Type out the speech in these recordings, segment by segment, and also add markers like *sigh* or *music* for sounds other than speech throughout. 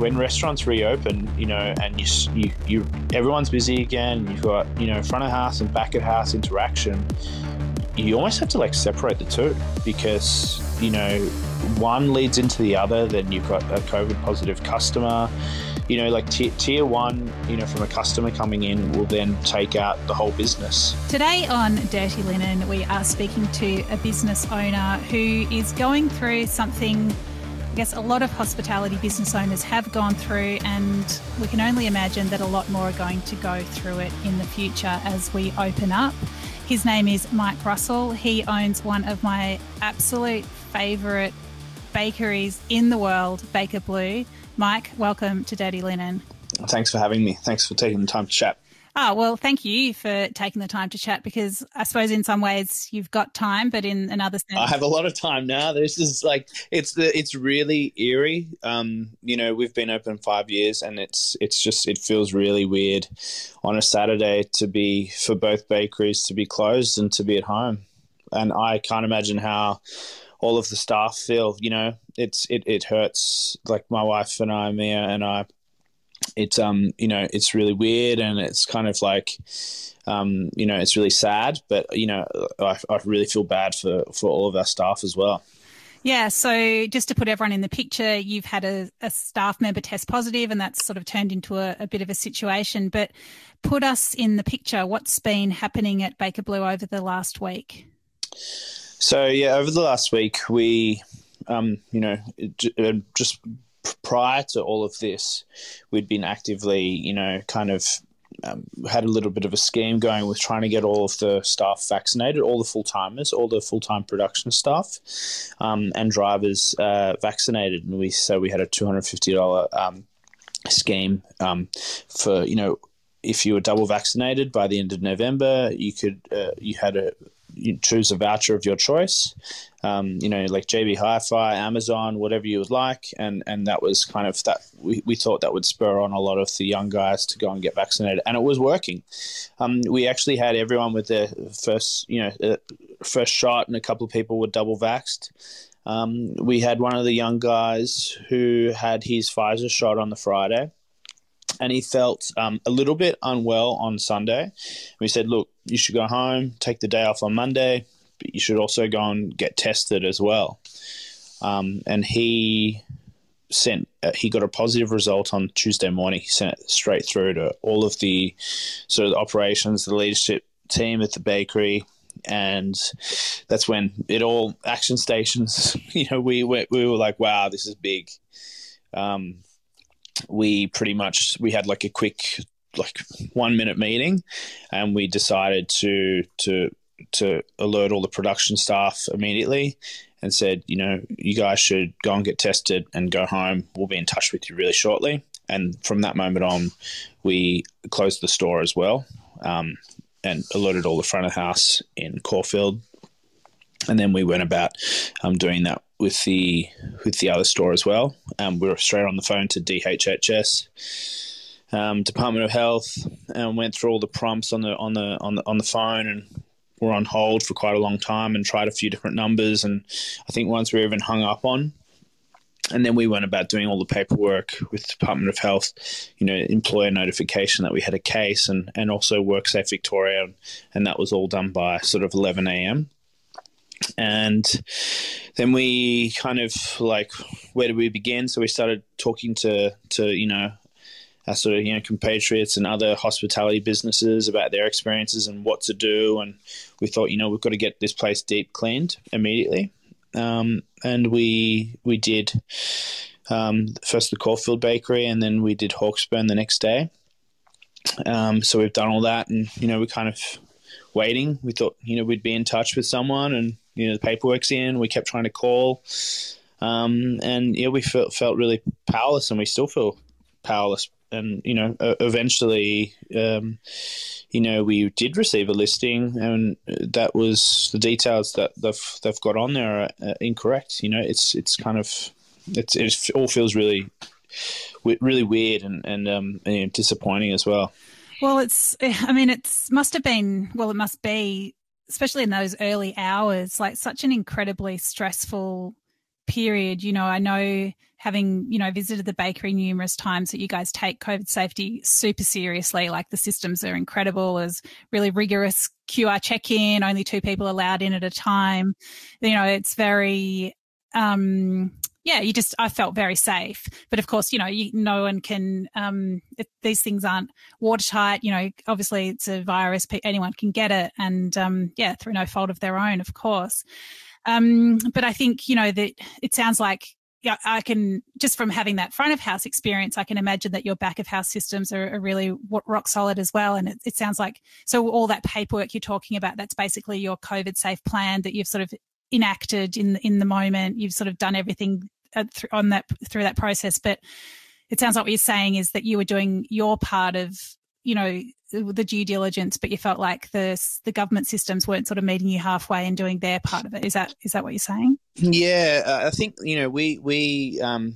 when restaurants reopen, you know, and you, you, you everyone's busy again. You've got you know front of house and back of house interaction. You almost have to like separate the two because you know one leads into the other. Then you've got a COVID positive customer. You know, like t- tier one, you know, from a customer coming in will then take out the whole business. Today on Dirty Linen, we are speaking to a business owner who is going through something I guess a lot of hospitality business owners have gone through, and we can only imagine that a lot more are going to go through it in the future as we open up. His name is Mike Russell. He owns one of my absolute favourite bakeries in the world, Baker Bleu. Mike, welcome to Dirty Linen. Thanks for having me. Thanks for taking the time to chat. Oh, well, thank you for taking the time to chat because I suppose in some ways you've got time, but in another sense. I have a lot of time now. This is like, it's the, it's really eerie. Um, you know, we've been open five years and it's, it's just, it feels really weird on a Saturday to be, for both bakeries to be closed and to be at home. And I can't imagine how all of the staff feel, you know, it's, it, it hurts. Like my wife and I, Mia and I, it's um you know it's really weird and it's kind of like um you know it's really sad but you know I, I really feel bad for for all of our staff as well yeah, so just to put everyone in the picture, you've had a, a staff member test positive, and that's sort of turned into a, a, bit of a situation. But put us in the picture. What's been happening at Baker Bleu over the last week? So yeah, over the last week, we, um, you know, just prior to all of this, we'd been actively, you know, kind of um, had a little bit of a scheme going with trying to get all of the staff vaccinated, all the full timers, all the full time production staff, um, and drivers uh, vaccinated. And we so we had a two hundred fifty dollar um, scheme um, for you know if you were double vaccinated by the end of November, you could uh, you had a choose a voucher of your choice, um, you know, like JB Hi-Fi, Amazon, whatever you would like, and and that was kind of that. We, we thought that would spur on a lot of the young guys to go and get vaccinated, and it was working. Um, we actually had everyone with their first, you know, uh, first shot, and a couple of people were double vaxed. Um, we had one of the young guys who had his Pfizer shot on the Friday and he felt um, a little bit unwell on Sunday. We said, look, you should go home, take the day off on Monday, but you should also go and get tested as well. Um, and he sent uh, he got a positive result on Tuesday morning. He sent it straight through to all of the sort of the operations, the leadership team at the bakery, and that's when it all action stations. *laughs* You know, we we, we were like, wow, this is big. Um, we pretty much we had like a quick like one minute meeting and we decided to to to alert all the production staff immediately and said you know you guys should go and get tested and go home. We'll be in touch with you really shortly. And from that moment on we closed the store as well um, and alerted all the front of house in caulfield and then we went about um, doing that with the with the other store as well. Um, we were straight on the phone to DHHS, um, Department of Health, and went through all the prompts on the on the on the on the phone and were on hold for quite a long time and tried a few different numbers and I think once we were even hung up on. And then we went about doing all the paperwork with Department of Health, you know, employer notification that we had a case and, and also WorkSafe Victoria. And, and that was all done by sort of 11 a.m and then we kind of like where do we begin? So we started talking to to you know our sort of you know compatriots and other hospitality businesses about their experiences and what to do. And we thought you know we've got to get this place deep cleaned immediately. Um, and we we did um, first the Caulfield Bakery and then we did Hawksburn the next day. Um, so we've done all that and you know we're kind of waiting. We thought you know we'd be in touch with someone and you know the paperwork's in. We kept trying to call, um, and yeah, we felt felt really powerless, and we still feel powerless. And you know, eventually, um, you know, we did receive a listing, and that was the details that they've they've got on there are uh, incorrect. You know, it's it's kind of it's it all feels really really weird and and, um, and disappointing as well. Well, it's I mean, it's must have been well, it must be especially in those early hours, like such an incredibly stressful period. You know, I know having, you know, visited the bakery numerous times that you guys take COVID safety super seriously. Like the systems are incredible. There's really rigorous QR check-in, only two people allowed in at a time. You know, it's very, um, yeah, you just, I felt very safe. But of course, you know, you, no one can, um, if these things aren't watertight, you know, obviously it's a virus, anyone can get it. And, um, yeah, through no fault of their own, of course. Um, but I think, you know, that it sounds like yeah, I can just from having that front of house experience, I can imagine that your back of house systems are, are really rock solid as well. And it, it, sounds like so all that paperwork you're talking about, that's basically your COVID safe plan that you've sort of enacted in in the moment. You've sort of done everything on that through that process. But it sounds like what you're saying is that you were doing your part of you know the due diligence, but you felt like the the government systems weren't sort of meeting you halfway and doing their part of it. Is that is that what you're saying? Yeah, uh, I think you know we we um,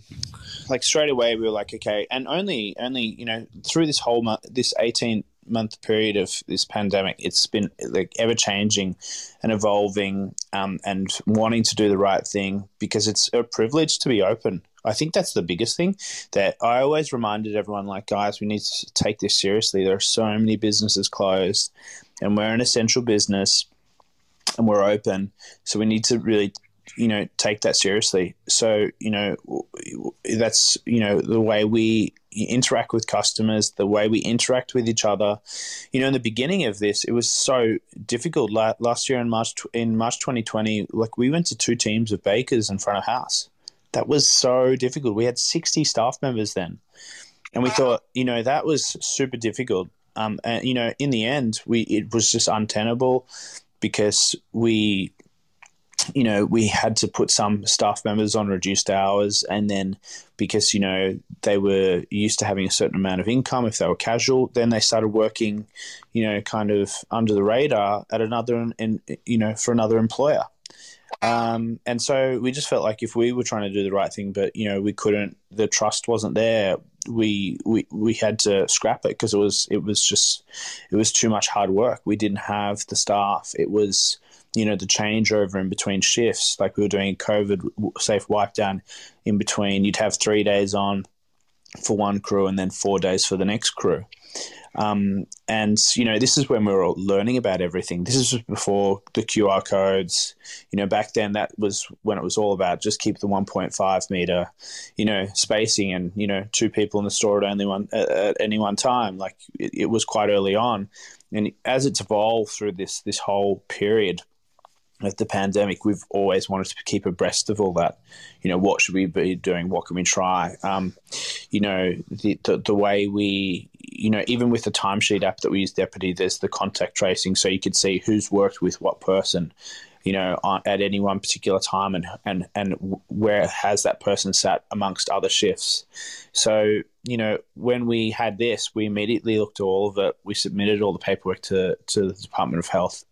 like straight away we were like okay, and only only you know through this whole month, this eighteen month period of this pandemic, it's been like ever changing and evolving, um, and wanting to do the right thing because it's a privilege to be open. I think that's the biggest thing that I always reminded everyone like, guys, we need to take this seriously. There are so many businesses closed, and we're an essential business and we're open. So we need to really you know take that seriously so you know that's you know the way we interact with customers the way we interact with each other. You know in the beginning of this it was so difficult. Last year in march in march 2020 like we went to two teams of bakers in front of house. That was so difficult. We had 60 staff members then. And we thought you know that was super difficult. Um, and you know in the end we it was just untenable because we you know, we had to put some staff members on reduced hours, and then because you know they were used to having a certain amount of income if they were casual, then they started working, you know, kind of under the radar at another, in, you know, for another employer. Um, and so we just felt like if we were trying to do the right thing, but you know, we couldn't, the trust wasn't there. We we we had to scrap it because it was it was just it was too much hard work. We didn't have the staff. It was you know the changeover in between shifts like we were doing covid safe wipe down in between you'd have three days on for one crew and then four days for the next crew. Um, and you know this is when we were learning about everything. This is before the qr codes. You know back then that was when it was all about just keep the 1.5 meter you know spacing and you know two people in the store at only one at any one time. Like it, it was quite early on. And as it's evolved through this this whole period of the pandemic, we've always wanted to keep abreast of all that. You know, what should we be doing? What can we try? Um, you know, the, the, the way we, you know, even with the timesheet app that we use, Deputy, there's the contact tracing, so you can see who's worked with what person. You know, at any one particular time, and and and where has that person sat amongst other shifts. So you know, when we had this, we immediately looked at all of it. We submitted all the paperwork to to the Department of Health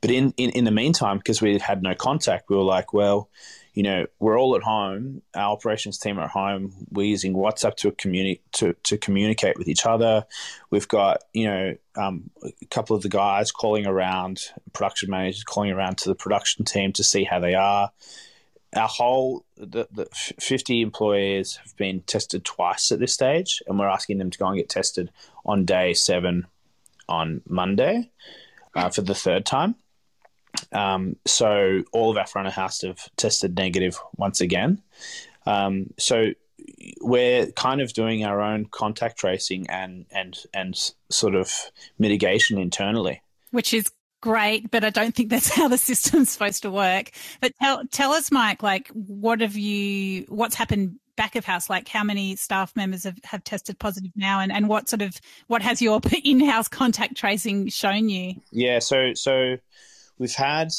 but in, in, in the meantime, because we had no contact, we were like, well, you know, we're all at home. Our operations team are at home. We're using WhatsApp to communi- to, to communicate with each other. We've got, you know, um, a couple of the guys calling around, production managers calling around to the production team to see how they are. Our whole the, the 50 employees have been tested twice at this stage, and we're asking them to go and get tested on day seven on Monday uh, for the third time. Um, so all of our front of house have tested negative once again. Um, so we're kind of doing our own contact tracing and and and sort of mitigation internally, which is great. But I don't think that's *laughs* how the system's supposed to work. But tell tell us, Mike, like what have you? What's happened back of house? Like how many staff members have, have tested positive now and, and what sort of, what has your *laughs* in-house contact tracing shown you? Yeah. So, so we've had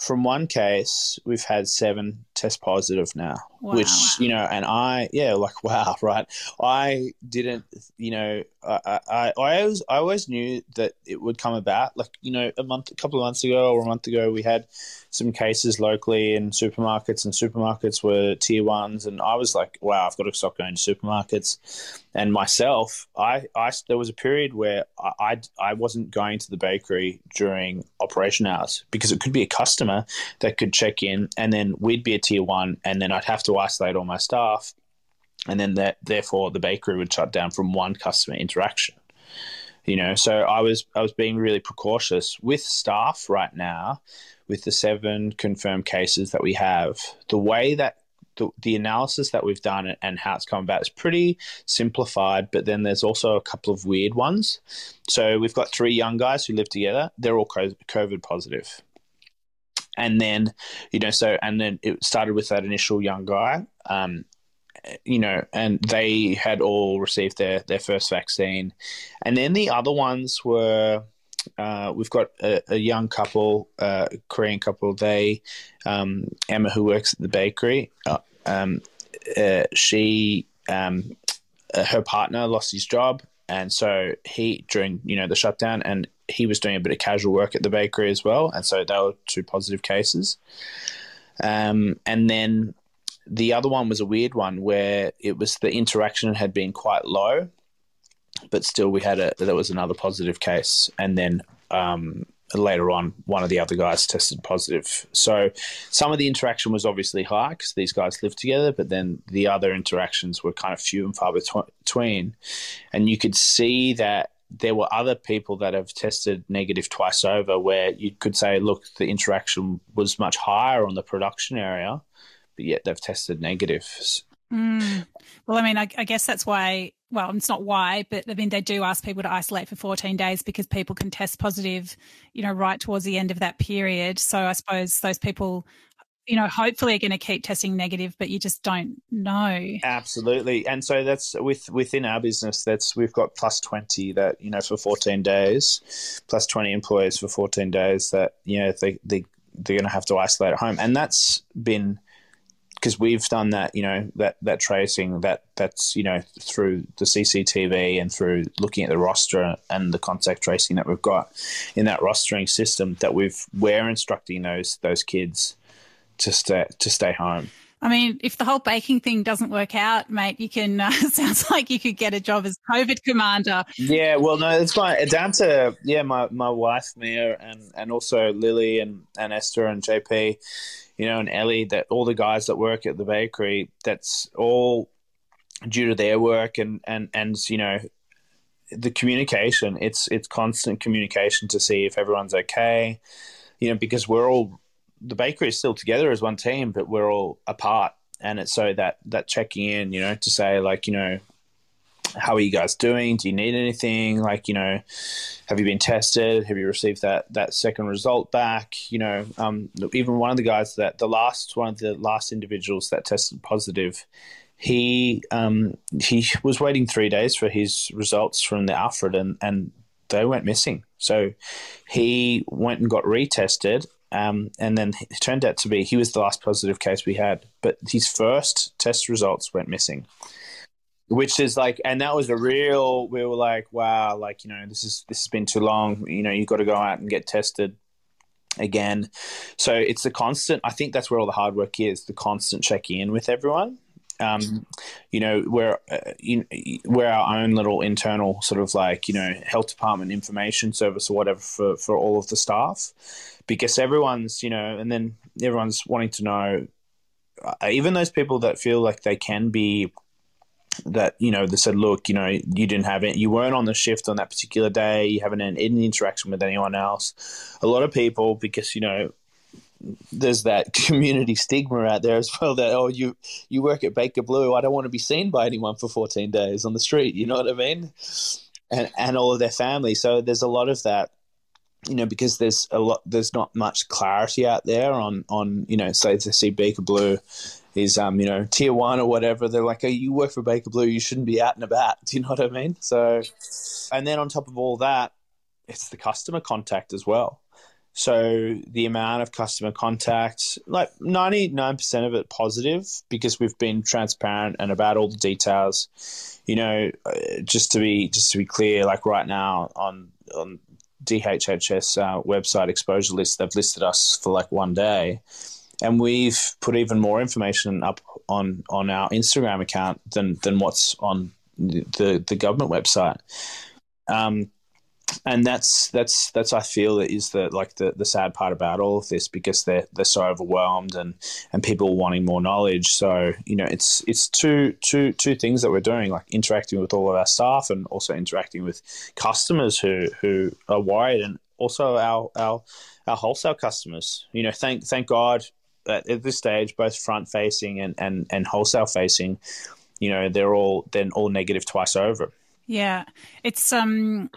from one case, we've had seven test positive now, wow. which you know, and I, yeah, like *laughs* wow, right? I didn't, you know, I, I, I always, I always knew that it would come about. Like you know, a month, a couple of months ago or a month ago, we had some cases locally in supermarkets, and supermarkets were tier ones, and I was like, wow, I've got to stop going to supermarkets. And myself, I, I there was a period where I, I, I wasn't going to the bakery during operation hours because it could be a customer customer that could check in, and then we'd be a tier one, and then I'd have to isolate all my staff, and then that therefore the bakery would shut down from one customer interaction. You know, so I was I was being really precautious with staff right now, with the seven confirmed cases that we have. The way that the, the analysis that we've done and how it's come about is pretty simplified, but then there's also a couple of weird ones. So we've got three young guys who live together. They're all COVID positive. And then, you know, so, and then it started with that initial young guy, um, you know, and they had all received their, their first vaccine. And then the other ones were, uh, we've got a, a young couple, uh, Korean couple. They, um, Emma, who works at the bakery, uh, um, uh, she, um, her partner lost his job, and so he during you know the shutdown, and he was doing a bit of casual work at the bakery as well, and so they were two positive cases. Um, and then the other one was a weird one where it was the interaction had been quite low but still we had a there was another positive case, and then um, later on one of the other guys tested positive. So some of the interaction was obviously high because these guys lived together, but then the other interactions were kind of few and far between, and you could see that there were other people that have tested negative twice over where you could say, look, the interaction was much higher on the production area, but yet they've tested negative. Mm. Well, I mean, I, I, guess that's why. Well, it's not why, but I mean, they do ask people to isolate for 14 days because people can test positive, you know, right towards the end of that period. So I suppose those people, you know, hopefully are going to keep testing negative, but you just don't know. Absolutely, and so that's with within our business. That's we've got plus 20 that you know for 14 days, plus 20 employees for 14 days that you know they they they're going to have to isolate at home, and that's been because we've done that, you know, that that tracing that that's you know through the CCTV and through looking at the roster and the contact tracing that we've got in that rostering system that we've we're instructing those those kids to stay to stay home. I mean, if the whole baking thing doesn't work out, mate, you can. Uh, *laughs* sounds like you could get a job as COVID commander. Yeah, well, no, it's my down to yeah, my my wife Mia and and also Lily and and Esther and JP you know, and Ellie, that all the guys that work at the bakery, that's all due to their work and and and you know the communication. It's it's constant communication to see if everyone's okay. You know, because we're all the bakery is still together as one team, but we're all apart, and it's so that that checking in, you know, to say like you know how are you guys doing? Do you need anything? Like, you know, have you been tested? Have you received that that second result back? You know, um, even one of the guys that the last one of the last individuals that tested positive, he um, he was waiting three days for his results from the Alfred, and and they went missing. So he went and got retested. Um, and then it turned out to be he was the last positive case we had, but his first test results went missing which is like and that was a real we were like wow like you know this is this has been too long. You know you've got to go out and get tested again. So it's the constant i think that's where all the hard work is the constant checking in with everyone um, you know we're uh, we're our own little internal sort of like you know health department information service or whatever for, for all of the staff because everyone's you know and then everyone's wanting to know uh, even those people that feel like they can be that you know they said, look, you know, you didn't have it, you weren't on the shift on that particular day, you haven't had any interaction with anyone else. A lot of people, because you know, there's that *laughs* community stigma out there as well that oh you you work at Baker Bleu, I don't want to be seen by anyone for 14 days on the street. You know what I mean? And and all of their family. So there's a lot of that you know, because there's a lot, there's not much clarity out there on, on, you know, say to see Baker Bleu is um, you know, tier one or whatever, they're like, hey, you work for Baker Bleu, you shouldn't be out and about. *laughs* Do you know what I mean? So, and then on top of all that, it's the customer contact as well. So the amount of customer contact, like 99% of it positive because we've been transparent and about all the details. You know, uh, just to be just to be clear, like right now on on DHHS uh, website exposure list, they've listed us for like one day and we've put even more information up on on our Instagram account than than what's on the the government website. Um, and that's that's that's I feel is the like the, the sad part about all of this because they're they're so overwhelmed and and people wanting more knowledge. So you know it's it's two two two things that we're doing like interacting with all of our staff and also interacting with customers who who are worried and also our our our wholesale customers. You know, thank thank God at, this stage, both front facing and, and and wholesale facing, you know, they're all then all negative twice over. Yeah, it's um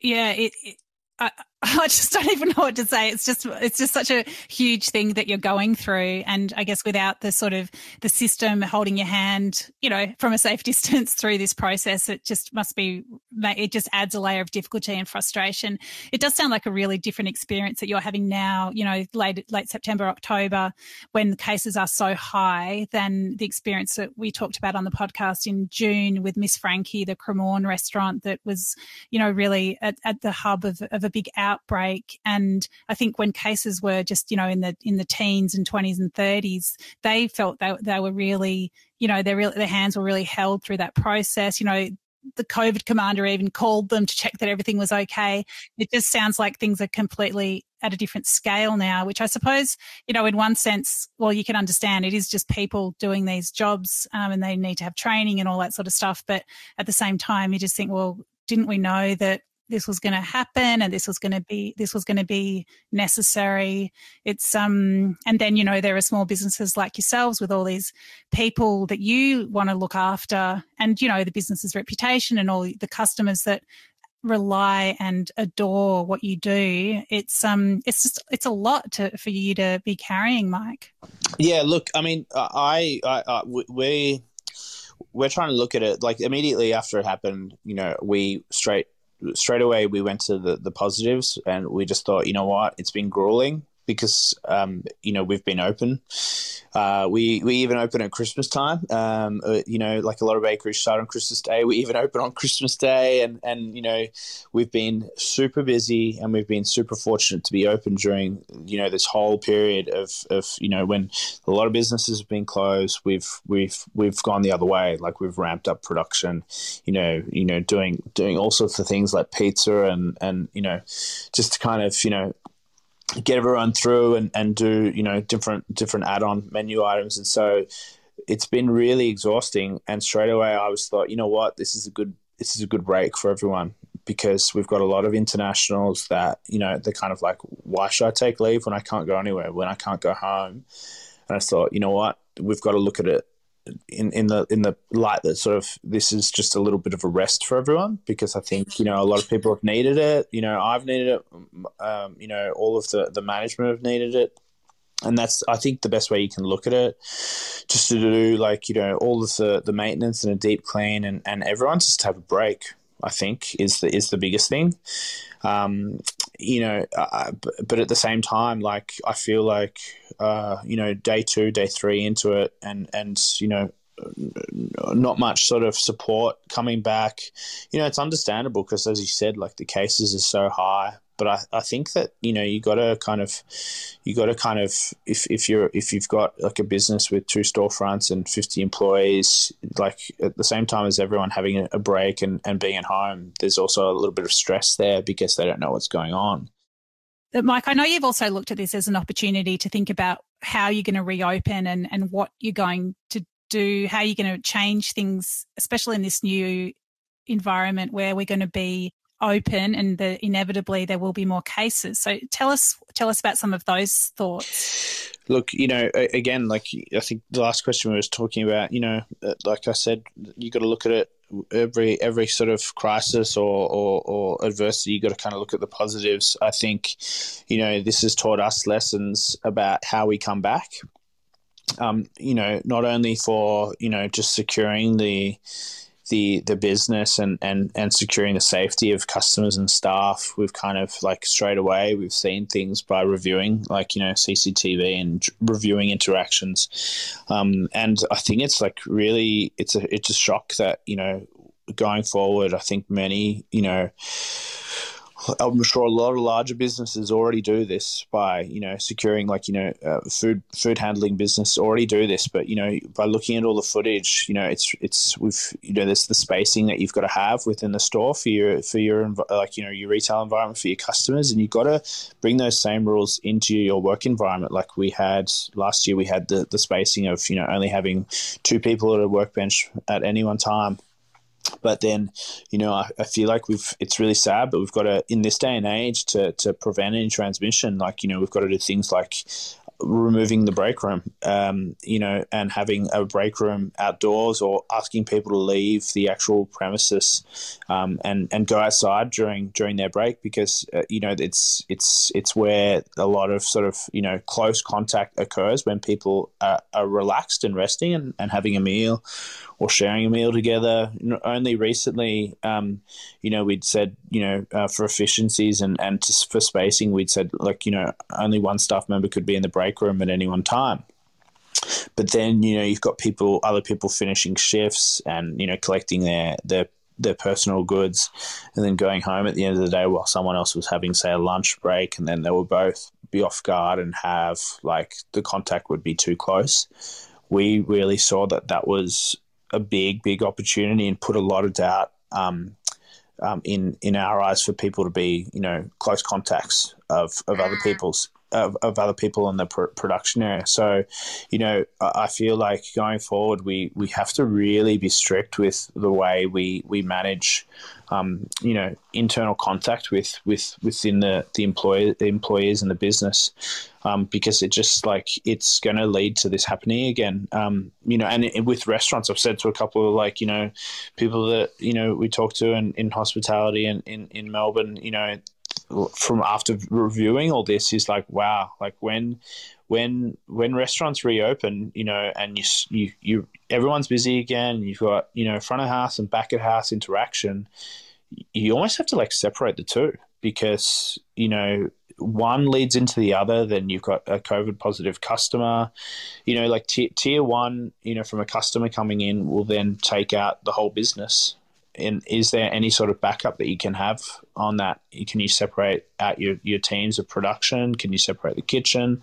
yeah, it, it I, *laughs* I just don't even know what to say. It's just it's just such a huge thing that you're going through, and I guess without the sort of the system holding your hand, you know, from a safe *laughs* distance through this process, it just must be it just adds a layer of difficulty and frustration. It does sound like a really different experience that you're having now. You know, late late September, October, when the cases are so high, than the experience that we talked about on the podcast in June with Miss Frankie, the Cremorne restaurant that was, you know, really at, at the hub of, of a big outbreak. And I think when cases were just, you know, in the in the teens and 20s and 30s, they felt that they were really, you know, their real, their hands were really held through that process. You know, the COVID commander even called them to check that everything was okay. It just sounds like things are completely at a different scale now, which I suppose, you know, in one sense, well, you can understand it is just people doing these jobs um, and they need to have training and all that sort of stuff. But at the same time, you just think, well, didn't we know that this was going to happen and this was going to be this was going to be necessary. It's um and then you know there are small businesses like yourselves with all these people that you want to look after and you know the business's reputation and all the customers that rely and adore what you do. It's um it's just it's a lot to, for you to be carrying mike. Yeah look i mean i i, I we we're trying to look at it like immediately after it happened you know we straight straight away we went to the, the positives and we just thought, you know what, it's been grueling because um, you know we've been open. Uh, we we even open at Christmas time. Um, uh, you know, like a lot of bakeries start on Christmas Day. We even open on Christmas Day, and and you know we've been super busy, and we've been super fortunate to be open during you know this whole period of of you know when a lot of businesses have been closed. We've we've we've gone the other way. Like we've ramped up production. You know, you know, doing doing all sorts of things like pizza and and you know, just to kind of you know get everyone through and, and do you know different different add-on menu items. And so it's been really exhausting. And straight away i was thought you know what? This is a good this is a good break for everyone because we've got a lot of internationals that you know they're kind of like why should i take leave when i can't go anywhere when i can't go home? And i thought you know what? We've got to look at it in, in the in the light that sort of this is just a little bit of a rest for everyone because I think you know a lot of people have needed it. You know, I've needed it. Um, you know, all of the the management have needed it, and that's I think the best way you can look at it, just to do like you know all of the the maintenance and a deep clean and and everyone just have a break. I think is the is the biggest thing. Um, you know, uh, but, at the same time, like I feel like uh, you know, day two, day three into it, and and you know, not much sort of support coming back. You know, it's understandable because, as you said, like the cases are so high but I, I think that you know you got to kind of you got to kind of if, if you're if you've got like a business with two storefronts and 50 employees like at the same time as everyone having a break and, and being at home there's also a little bit of stress there because they don't know what's going on. Mike, I know you've also looked at this as an opportunity to think about how you're going to reopen and, and what you're going to do, how you're going to change things, especially in this new environment where we're going to be open and the, inevitably there will be more cases. So tell us tell us about some of those thoughts. Look, you know, again, like I think the last question we was talking about, you know, uh, like I said, you got to look at it every every sort of crisis or, or, or adversity. You got to kind of look at the positives. I think, you know, this has taught us lessons about how we come back. Um, you know, not only for you know just securing the the the business and, and, and securing the safety of customers and staff, we've kind of like straight away we've seen things by reviewing like you know CCTV and reviewing interactions, um, and I think it's like really it's a it's a shock that you know going forward I think many you know I'm sure a lot of larger businesses already do this by you know securing like you know uh, food food handling business already do this, but you know by looking at all the footage, you know it's it's with you know there's the spacing that you've got to have within the store for your for your like you know your retail environment for your customers, and you've got to bring those same rules into your work environment. Like we had last year, we had the the spacing of you know only having two people at a workbench at any one time but then, you know, I, I, feel like we've it's really sad, but we've got to in this day and age to to prevent any transmission. Like you know, we've got to do things like removing the break room, um, you know, and having a break room outdoors or asking people to leave the actual premises um, and and go outside during during their break because uh, you know it's it's it's where a lot of sort of you know close contact occurs when people are, are relaxed and resting and, and having a meal or sharing a meal together. Only recently, um, you know, we'd said, you know, uh, for efficiencies and, and for spacing, we'd said, like, you know, only one staff member could be in the break room at any one time. But then, you know, you've got people, other people finishing shifts and, you know, collecting their, their their personal goods and then going home at the end of the day while someone else was having say a lunch break and then they will both be off guard and have like the contact would be too close. We really saw that that was a big, big opportunity and put a lot of doubt um, um, in in our eyes for people to be, you know, close contacts of, of other people's of, of other people in the pr- production area. So, you know, I feel like going forward, we, we have to really be strict with the way we, we manage, um, you know, internal contact with, with within the, the employer, the employees and the business um, because it just like it's going to lead to this happening again. Um, you know, and it, with restaurants, I've said to a couple of like you know people that you know we talk to in, in hospitality and in, in Melbourne, you know, from after reviewing all this is like wow, like when when when restaurants reopen, you know, and you you you everyone's busy again, you've got you know front of house and back of house interaction. You almost have to like separate the two because you know one leads into the other, then you've got a COVID positive customer. You know, like t- tier one, you know, from a customer coming in will then take out the whole business. And is there any sort of backup that you can have on that? Can you separate out your, your teams of production? Can you separate the kitchen?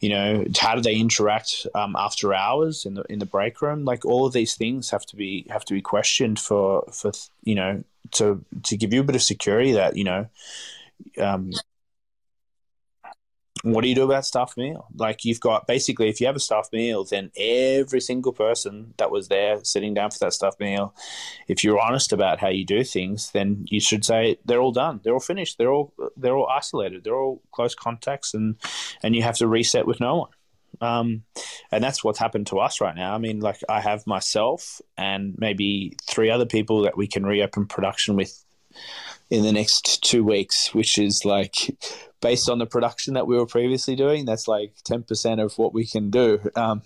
You know, how do they interact um, after hours in the in the break room? Like all of these things have to be have to be questioned for for you know to to give you a bit of security that you know um, what do you do about staff meal? Like you've got basically, if you have a staff meal, then every single person that was there sitting down for that staff meal, if you're honest about how you do things, then you should say they're all done, they're all finished, they're all they're all isolated, they're all close contacts, and and you have to reset with no one. Um, and that's what's happened to us right now. I mean, like I have myself and maybe three other people that we can reopen production with in the next two weeks, which is like based on the production that we were previously doing, that's like 10% of what we can do. Um,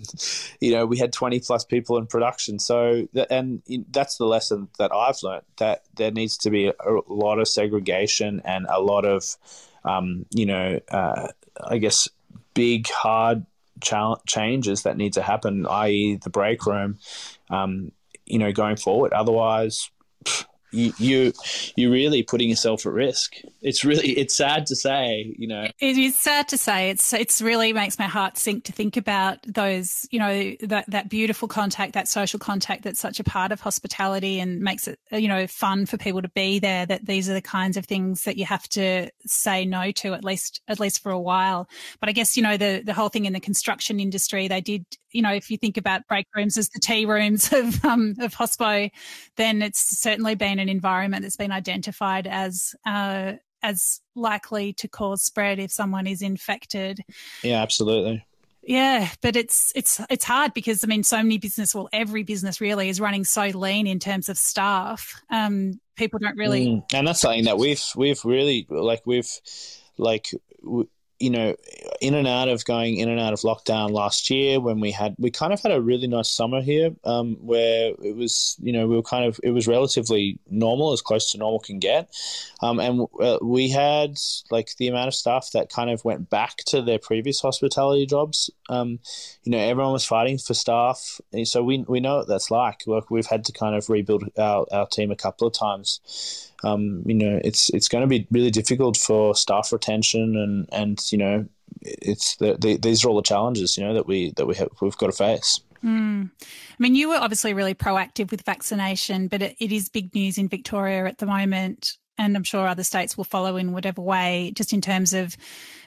you know, we had 20 plus people in production. So, and that's the lesson that I've learned that there needs to be a lot of segregation and a lot of, um, you know, uh, I guess big, hard changes that need to happen, i.e., the break room, um, you know, going forward. Otherwise, you you you're really putting yourself at risk. It's really it's sad to say, you know. It is sad to say. It's it's really makes my heart sink to think about those, you know, that that beautiful contact, that social contact that's such a part of hospitality and makes it you know fun for people to be there. That these are the kinds of things that you have to say no to at least at least for a while. But I guess you know the the whole thing in the construction industry, they did you know if you think about break rooms as the tea rooms *laughs* of um, of hospo, then it's certainly been an environment that's been identified as uh, as likely to cause spread if someone is infected. Yeah, absolutely. Yeah, but it's it's it's hard because I mean, so many business, well, every business really is running so lean in terms of staff. Um, people don't really, mm. and that's something that we've we've really like we've like you know, in and out of going in and out of lockdown last year when we had, we kind of had a really nice summer here um, where it was, you know, we were kind of, it was relatively normal, as close to normal can get. Um, and uh, we had like the amount of staff that kind of went back to their previous hospitality jobs. Um, you know, everyone was fighting for staff. And so we, we know what that's like. Like we've had to kind of rebuild our, our team a couple of times um, you know, it's it's going to be really difficult for staff retention and and you know, it's the, the, these are all the challenges you know that we that we have we've got to face. Mm. I mean, you were obviously really proactive with vaccination, but it, it is big news in Victoria at the moment, and I'm sure other states will follow in whatever way, just in terms of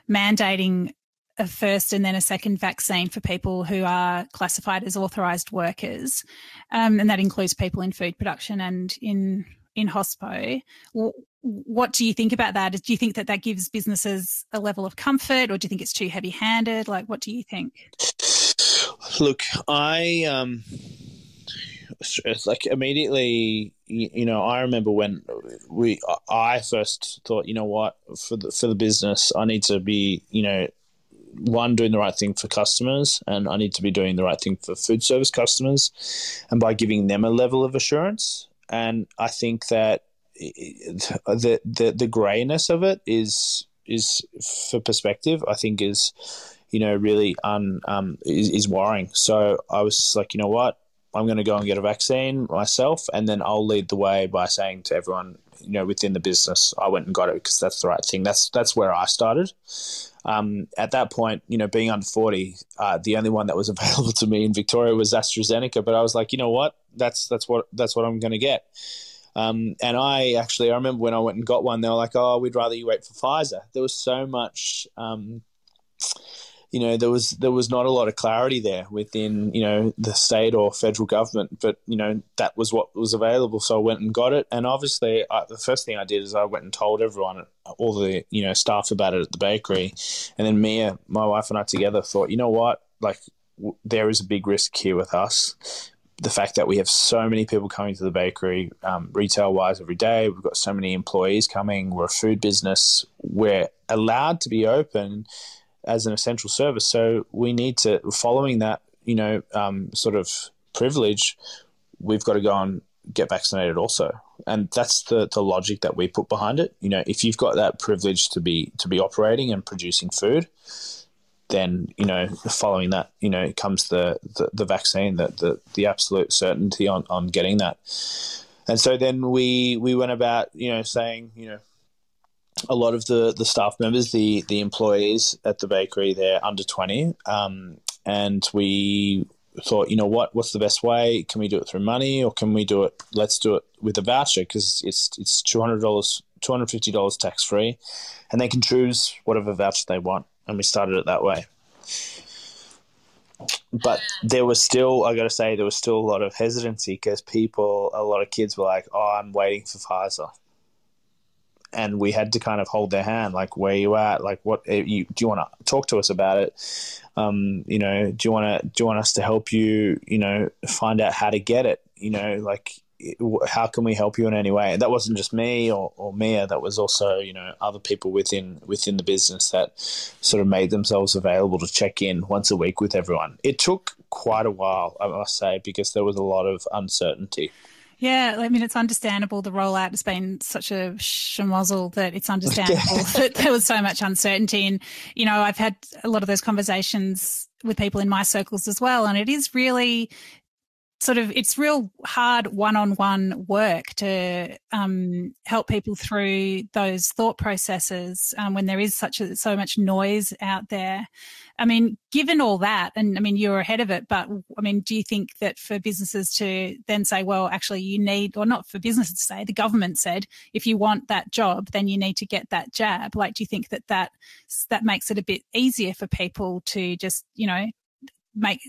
mandating a first and then a second vaccine for people who are classified as authorised workers, um, and that includes people in food production and in in hospo. What do you think about that? Do you think that that gives businesses a level of comfort, or do you think it's too heavy-handed? Like, what do you think? Look, I um, like immediately, you know, I remember when we, I first thought, you know what, for the for the business, I need to be, you know, one doing the right thing for customers, and I need to be doing the right thing for food service customers, and by giving them a level of assurance. And I think that the the the grayness of it is is for perspective. I think is you know really un um is, is worrying. So I was like, you know what, I'm going to go and get a vaccine myself, and then I'll lead the way by saying to everyone, you know, within the business, I went and got it because that's the right thing. That's that's where I started. Um, at that point, you know, being under 40, uh, the only one that was *laughs* available to me in Victoria was AstraZeneca. But I was like, you know what? That's that's what that's what I'm going to get. Um, and I actually, I remember when I went and got one, they were like, "Oh, we'd rather you wait for Pfizer." There was so much, um, you know, there was there was not a lot of clarity there within you know the state or federal government, but you know that was what was available, so I went and got it. And obviously, I, the first thing I did is I went and told everyone, all the you know staff about it at the bakery, and then Mia, my wife, and I together thought, you know what, like there is a big risk here with us the fact that we have so many people coming to the bakery um, retail wise every day. We've got so many employees coming. We're a food business. We're allowed to be open as an essential service. So we need to, following that, you know, um, sort of privilege, we've got to go and get vaccinated also. And that's the, the logic that we put behind it. You know, if you've got that privilege to be to be operating and producing food, then you know following that you know comes the the, the vaccine the, the the absolute certainty on on getting that. And so then we we went about you know saying you know a lot of the the staff members the the employees at the bakery they're under 20 um, and we thought you know what what's the best way? Can we do it through money or can we do it let's do it with a voucher because it's it's $200 $250 tax free and they can choose whatever voucher they want and we started it that way. But there was still, I got to say, there was still a lot of hesitancy because people, a lot of kids were like, "Oh, I'm waiting for Pfizer," and we had to kind of hold their hand, like, "Where you at? Like, what eh, you do you want to talk to us about it? Um, you know, do you want to do you want us to help you? You know, find out how to get it? You know, like." How can we help you in any way? And that wasn't just me or, or Mia. That was also you know other people within within the business that sort of made themselves available to check in once a week with everyone. It took quite a while, I must say, because there was a lot of uncertainty. Yeah, I mean, it's understandable. The rollout has been such a schmozzle that it's understandable *laughs* that there was so much uncertainty. And, you know, I've had a lot of those conversations with people in my circles as well. And it is really sort of it's real hard one-on-one work to um, help people through those thought processes um, when there is such a, so much noise out there. I mean, given all that, and I mean you're ahead of it, but I mean, do you think that for businesses to then say, well, actually, you need, or not for businesses to say, the government said, if you want that job, then you need to get that jab. Like, do you think that that that makes it a bit easier for people to just, you know, make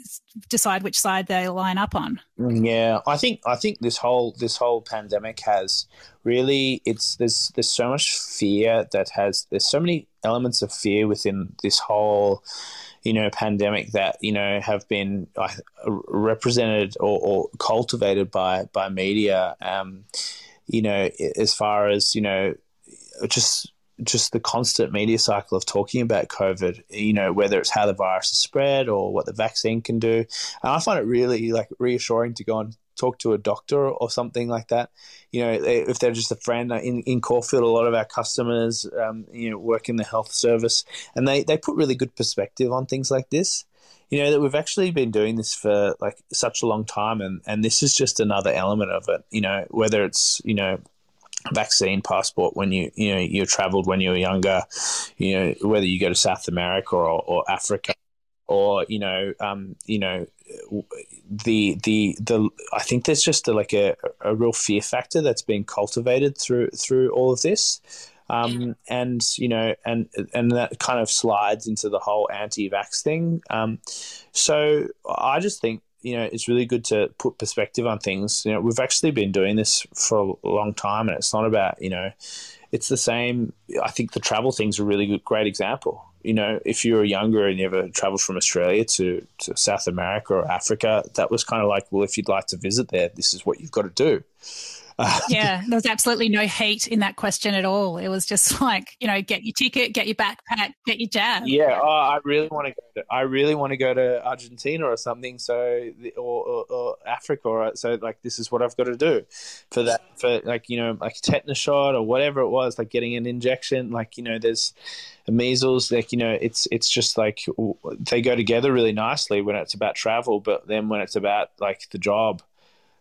decide which side they line up on. Yeah, I think I think this whole this whole pandemic has really it's there's there's so much fear that has there's so many elements of fear within this whole you know pandemic that you know have been represented or, or, cultivated by by media um, you know as far as you know just just the constant media cycle of talking about COVID, you know, whether it's how the virus is spread or what the vaccine can do. And I find it really like reassuring to go and talk to a doctor or something like that. You know, if they're just a friend in, in Caulfield, a lot of our customers, um, you know, work in the health service and they, they put really good perspective on things like this. You know, that we've actually been doing this for like such a long time and, and this is just another element of it, you know, whether it's, you know, vaccine passport when you you know you traveled when you were younger you know whether you go to south america or, or africa or you know um, you know the the the I think there's just a, like a, a real fear factor that's being cultivated through through all of this. Um, and you know, and and that kind of slides into the whole anti-vax thing. Um, so I just think you know it's really good to put perspective on things. You know, we've actually been doing this for a long time, and it's not about you know, it's the same. I think the travel thing's a really good, great example you know, if you were younger and you ever traveled from Australia to, to South America or Africa, that was kind of like, well, if you'd like to visit there, this is what you've got to do. Yeah, there was absolutely no hate in that question at all. It was just *laughs* like, you know, get your ticket, get your backpack, get your jab. Yeah, oh, I really want to go. To, I really want to go to Argentina or something. So, or, or, or Africa, or so. Like, this is what I've got to do for that. For like, you know, like tetanus shot or whatever it was, like getting an injection. Like, you know, there's measles. Like, you know, it's it's just like they go together really nicely when it's about travel, but then when it's about like the job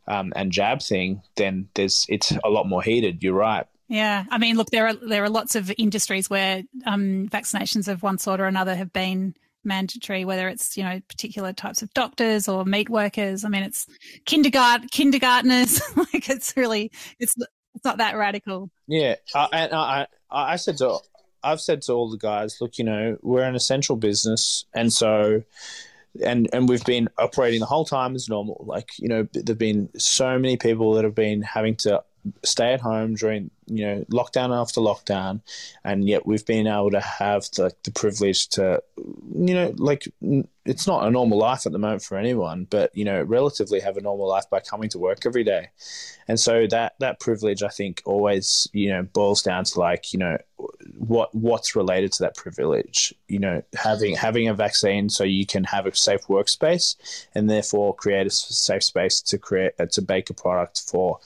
um, and jab thing, then there's it's a lot more heated. You're right. Yeah, I mean, look, there are there are lots of industries where um, vaccinations of one sort or another have been mandatory, whether it's you know particular types of doctors or meat workers. I mean, it's kindergarten kindergartners. *laughs* like it's really it's it's not that radical. Yeah, uh, and I I said to I've said to all the guys, look, you know, we're an essential business, and so and and we've been operating the whole time as normal. Like you know, there've been so many people that have been having to stay at home during you know lockdown after lockdown, and yet we've been able to have the, the privilege to you know like it's not a normal life at the moment for anyone, but you know relatively have a normal life by coming to work every day, and so that that privilege I think always you know boils down to like you know what what's related to that privilege you know having having a vaccine so you can have a safe workspace and therefore create a safe space to create uh, to bake a product for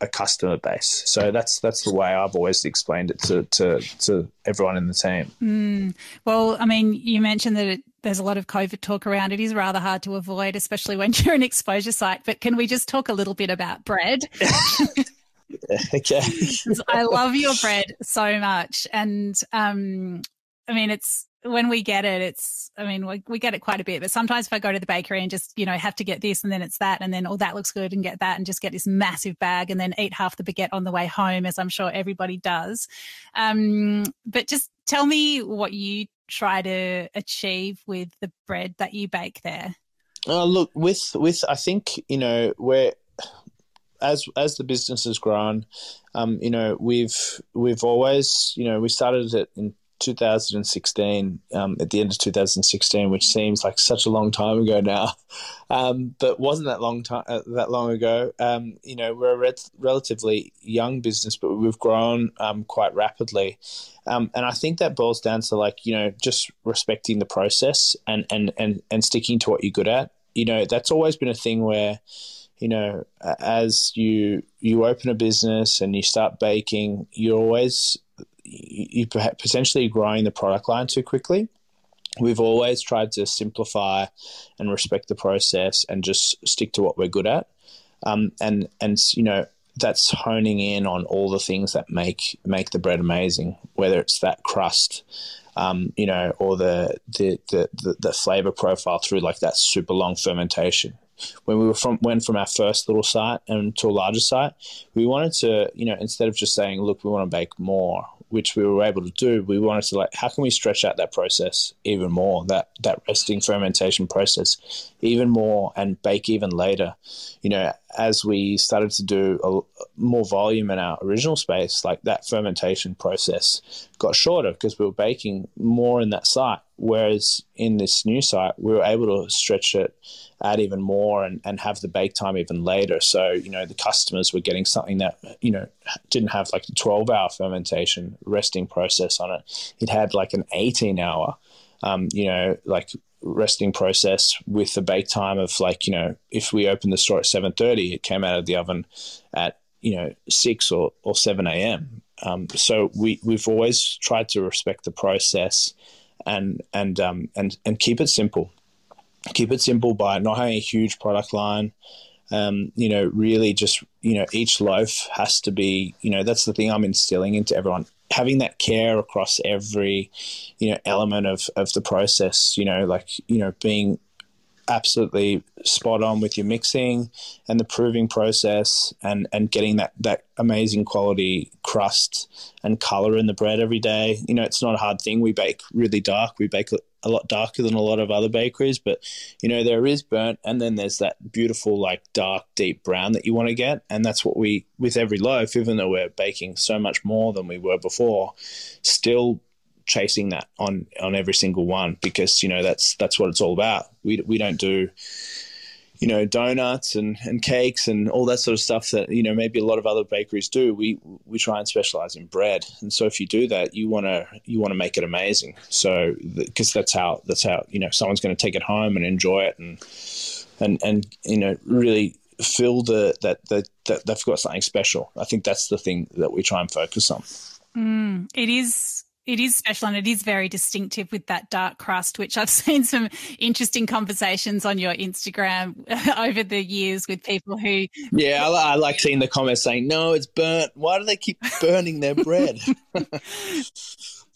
a customer base. So that's that's the way I've always explained it to to, to everyone in the team. Mm. Well, I mean, you mentioned that it, there's a lot of COVID talk around. It is rather hard to avoid, especially when *laughs* you're an exposure site. But can we just talk a little bit about bread? *laughs* okay. *laughs* I love your bread so much, and um, I mean, it's when we get it, it's, I mean, we, we get it quite a bit, but sometimes if I go to the bakery and just, you know, have to get this and then it's that and then, oh, that looks good and get that and just get this massive bag and then eat half the baguette on the way home, as I'm sure everybody does. Um, but just tell me what you try to achieve with the bread that you bake there. Uh, look, with, with, I think, you know, we're, as as the business has grown, um, you know, we've we've always, you know, we started it in 2016, um, at the end of 2016, which seems like such a long time ago now, *laughs* um, but wasn't that long time uh, that long ago. Um, you know, we're a re- relatively young business, but we've grown um, quite rapidly, um, and I think that boils down to like you know just respecting the process and and and and sticking to what you're good at. You know, that's always been a thing where you know, as you you open a business and you start baking, you're always you potentially growing the product line too quickly. We've always tried to simplify and respect the process and just stick to what we're good at. Um, and and you know that's honing in on all the things that make make the bread amazing, whether it's that crust, um, you know, or the, the the, the the flavor profile through like that super long fermentation when we were from went from our first little site and to a larger site, we wanted to, you know, instead of just saying, look, we want to bake more, which we were able to do, we wanted to like, how can we stretch out that process even more, that that resting fermentation process even more and bake even later. You know, as we started to do a, more volume in our original space, like that fermentation process got shorter because we were baking more in that site. Whereas in this new site, we were able to stretch it out even more and, and have the bake time even later. So, you know, the customers were getting something that, you know, didn't have like a 12 hour fermentation resting process on it. It had like an 18 hour, um, you know, like resting process with the bake time of like, you know, if we opened the store at 7.30, it came out of the oven at, you know, 6 or, or 7 a.m. Um, so we, we've always tried to respect the process and, and, um, and, and keep it simple keep it simple by not having a huge product line. um, you know, really just, you know, each loaf has to be, you know, that's the thing I'm instilling into everyone. Having that care across every, you know, element of, of the process, you know, like, you know, being absolutely spot on with your mixing and the proving process and, and getting that, that amazing quality crust and color in the bread every day. You know, it's not a hard thing. We bake really dark. We bake a lot darker than a lot of other bakeries, but you know, there is burnt and then there's that beautiful, like dark, deep brown that you want to get. And that's what we, with every loaf, even though we're baking so much more than we were before, still chasing that on on every single one because you know that's that's what it's all about. We we don't do you know donuts and, and cakes and all that sort of stuff that you know maybe a lot of other bakeries do. We we try and specialize in bread. And so if you do that you want to you want to make it amazing. So because that's how that's how you know someone's going to take it home and enjoy it and and and you know really feel the that that, that they've got something special. I think that's the thing that we try and focus on. Mm, it is it is special and it is very distinctive with that dark crust, which I've *laughs* seen some interesting conversations on your Instagram *laughs* over the years with people who. Yeah, I, I like seeing the comments saying, no, it's burnt. Why do they keep burning their bread? *laughs*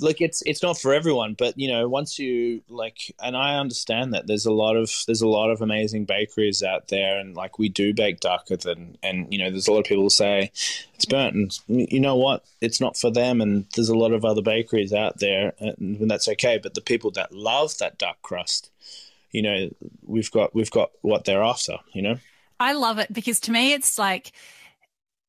like it's it's not for everyone but you know once you like and i understand that there's a lot of there's a lot of amazing bakeries out there and like we do bake darker than and you know there's a lot of people who say it's burnt and you know what? It's not for them and there's a lot of other bakeries out there and that's okay but the people that love that dark crust you know we've got we've got what they're after you know? I love it because to me it's like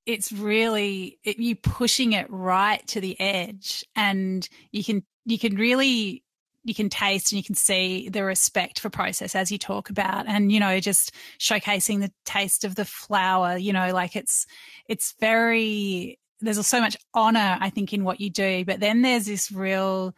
it's really it, you pushing it right to the edge and you can you can really you can taste and you can see the respect for process as you talk about and you know just showcasing the taste of the flour you know like it's it's very there's so much honor i think in what you do but then there's this real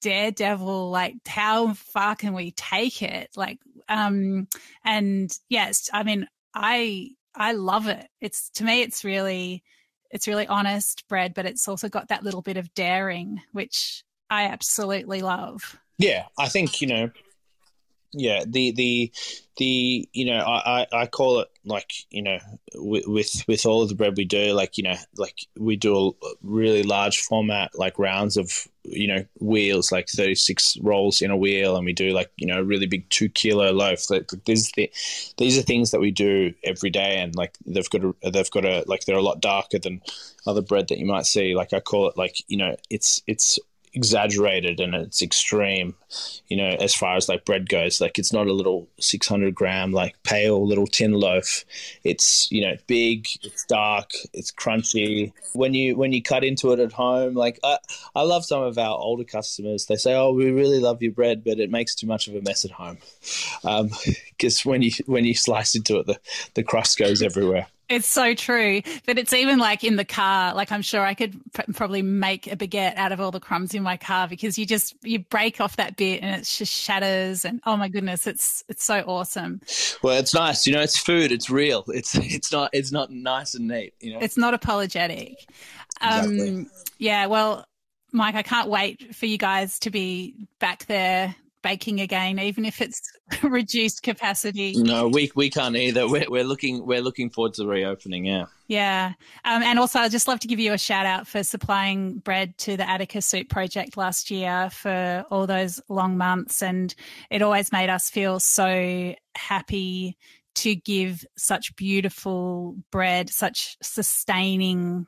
daredevil like how far can we take it? Like um and yes i mean i I love it. It's to me, it's really, it's really honest bread, but it's also got that little bit of daring, which I absolutely love. Yeah, I think you know. Yeah, the the the you know I, I call it like you know with with all of the bread we do like you know like we do a really large format like rounds of you know wheels like 36 rolls in a wheel and we do like you know a really big two kilo loaf. Like these the, these are things that we do every day and like they've got a they've got a like they're a lot darker than other bread that you might see. Like i call it like you know it's it's exaggerated and it's extreme, you know, as far as like bread goes. Like it's not a little 600 gram, like pale little tin loaf. It's, you know, big, it's dark, it's crunchy. When you, when you cut into it at home, like I, I love some of our older customers. They say, oh, we really love your bread, but it makes too much of a mess at home. Because um, *laughs* when you, when you slice into it, the, the crust goes everywhere. It's so true. But it's even like in the car, like I'm sure I could pr- probably make a baguette out of all the crumbs in my car because you just, you break off that bit and it just shatters. And oh my goodness, it's, it's so awesome. Well, it's nice. You know, it's food. It's real. It's, it's not, it's not nice and neat, you know, it's not apologetic. Exactly. Um, yeah. Well, Mike, I can't wait for you guys to be back there baking again, even if it's *laughs* reduced capacity. No, we we can't either. We're, we're looking we're looking forward to the reopening. Yeah. Yeah, um, and also I'd just love to give you a shout out for supplying bread to the Attica Soup Project last year for all those long months, and it always made us feel so happy to give such beautiful bread, such sustaining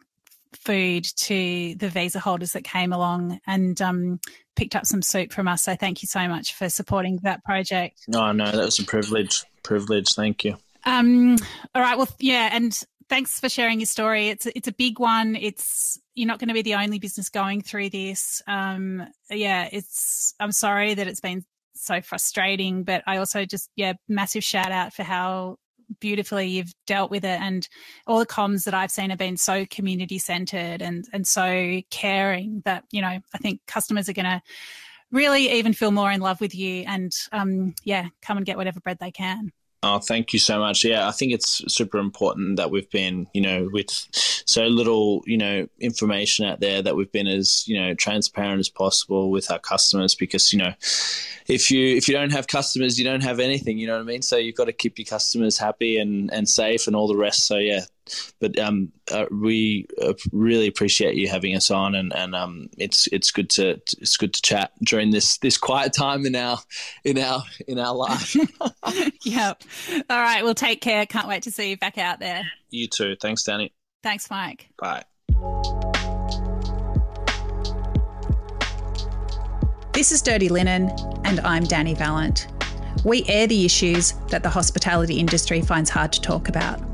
food to the visa holders that came along and um, picked up some soup from us. So thank you so much for supporting that project. No, no, that was a privilege. Privilege. Thank you. Um, all right. Well, yeah, and thanks for sharing your story. It's it's a big one. It's you're not going to be the only business going through this. Um, yeah, it's. I'm sorry that it's been so frustrating, but I also just yeah, massive shout out for how beautifully. You've dealt with it and all the comms that I've seen have been so community centered and and so caring that you know I think customers are going to really even feel more in love with you and um yeah come and get whatever bread they can Oh, thank you so much. Yeah, I think it's super important that we've been, you know, with so little, you know, information out there that we've been as, you know, transparent as possible with our customers because, you know, if you if you don't have customers, you don't have anything, you know what I mean? So you've got to keep your customers happy and and safe and all the rest. So yeah, but um, uh, we uh, really appreciate you having us on, and and um, it's it's good to it's good to chat during this this quiet time in our in our in our life. *laughs* yep. All right. Well, take care. Can't wait to see you back out there. You too. Thanks, Dani. Thanks, Mike. Bye. This is Dirty Linen, and I'm Dani Valent. We air the issues that the hospitality industry finds hard to talk about